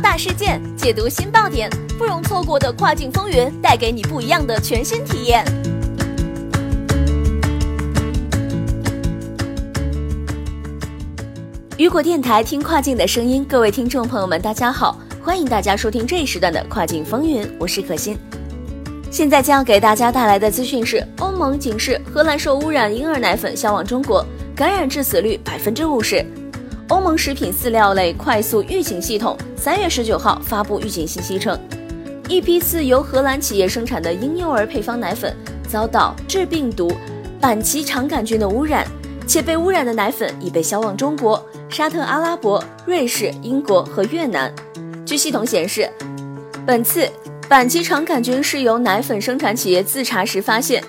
大事件，解读新爆点，不容错过的跨境风云，带给你不一样的全新体验。雨果电台听跨境的声音，各位听众朋友们，大家好，欢迎大家收听这一时段的跨境风云，我是可心。现在将要给大家带来的资讯是：欧盟警示荷兰受污染婴儿奶粉销往中国，感染致死率百分之五十。欧盟食品饲料类快速预警系统三月十九号发布预警信息称，一批次由荷兰企业生产的婴幼儿配方奶粉遭到致病毒板崎肠杆菌的污染，且被污染的奶粉已被销往中国。沙特阿拉伯、瑞士、英国和越南。据系统显示，本次板崎肠杆菌是由奶粉生产企业自查时发现。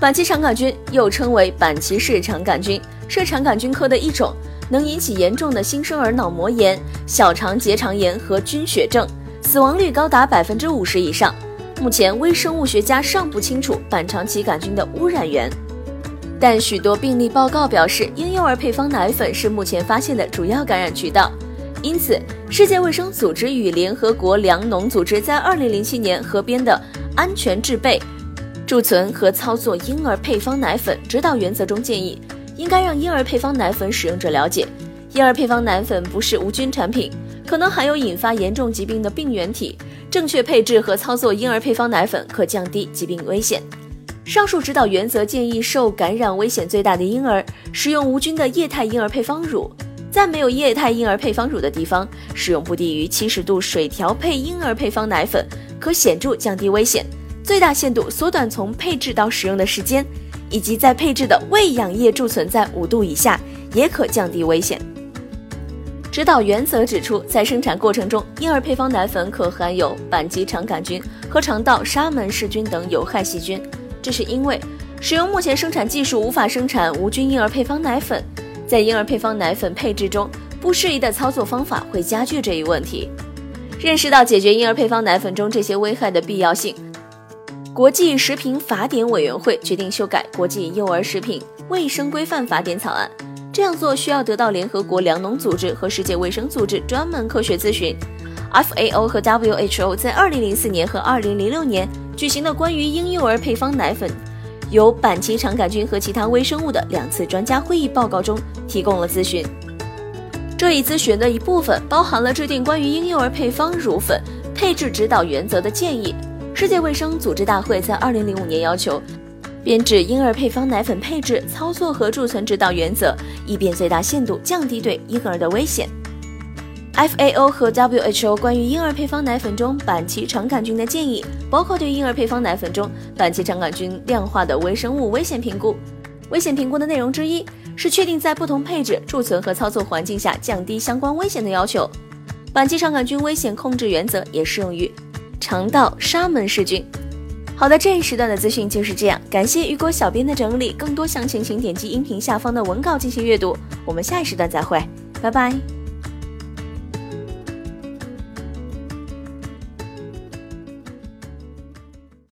板崎肠杆菌又称为板崎氏肠杆菌，是肠杆菌科的一种，能引起严重的新生儿脑膜炎、小肠结肠炎和菌血症，死亡率高达百分之五十以上。目前，微生物学家尚不清楚板肠旗杆菌的污染源。但许多病例报告表示，婴幼儿配方奶粉是目前发现的主要感染渠道。因此，世界卫生组织与联合国粮农组织在2007年合编的《安全制备、贮存和操作婴儿配方奶粉指导原则》中建议，应该让婴儿配方奶粉使用者了解，婴儿配方奶粉不是无菌产品，可能含有引发严重疾病的病原体。正确配置和操作婴儿配方奶粉可降低疾病危险。上述指导原则建议受感染危险最大的婴儿使用无菌的液态婴儿配方乳，在没有液态婴儿配方乳的地方，使用不低于七十度水调配婴儿配方奶粉，可显著降低危险，最大限度缩短从配置到使用的时间，以及在配置的喂养液贮存在五度以下，也可降低危险。指导原则指出，在生产过程中，婴儿配方奶粉可含有板崎肠杆菌和肠道沙门氏菌等有害细菌。这是因为使用目前生产技术无法生产无菌婴儿配方奶粉，在婴儿配方奶粉配置中不适宜的操作方法会加剧这一问题。认识到解决婴儿配方奶粉中这些危害的必要性，国际食品法典委员会决定修改《国际幼儿食品卫生规范法典》草案。这样做需要得到联合国粮农组织和世界卫生组织专门科学咨询。FAO 和 WHO 在2004年和2006年。举行的关于婴幼儿配方奶粉有板崎肠杆菌和其他微生物的两次专家会议报告中提供了咨询。这一咨询的一部分包含了制定关于婴幼儿配方乳粉配置指导原则的建议。世界卫生组织大会在2005年要求编制婴儿配方奶粉配置操作和贮存指导原则，以便最大限度降低对婴儿的危险。FAO 和 WHO 关于婴儿配方奶粉中板崎肠杆菌的建议，包括对婴儿配方奶粉中板崎肠杆菌量化的微生物危险评估。危险评估的内容之一是确定在不同配置、贮存和操作环境下降低相关危险的要求。板崎肠杆菌危险控制原则也适用于肠道沙门氏菌。好的，这一时段的资讯就是这样，感谢雨果小编的整理。更多详情请点击音频下方的文稿进行阅读。我们下一时段再会，拜拜。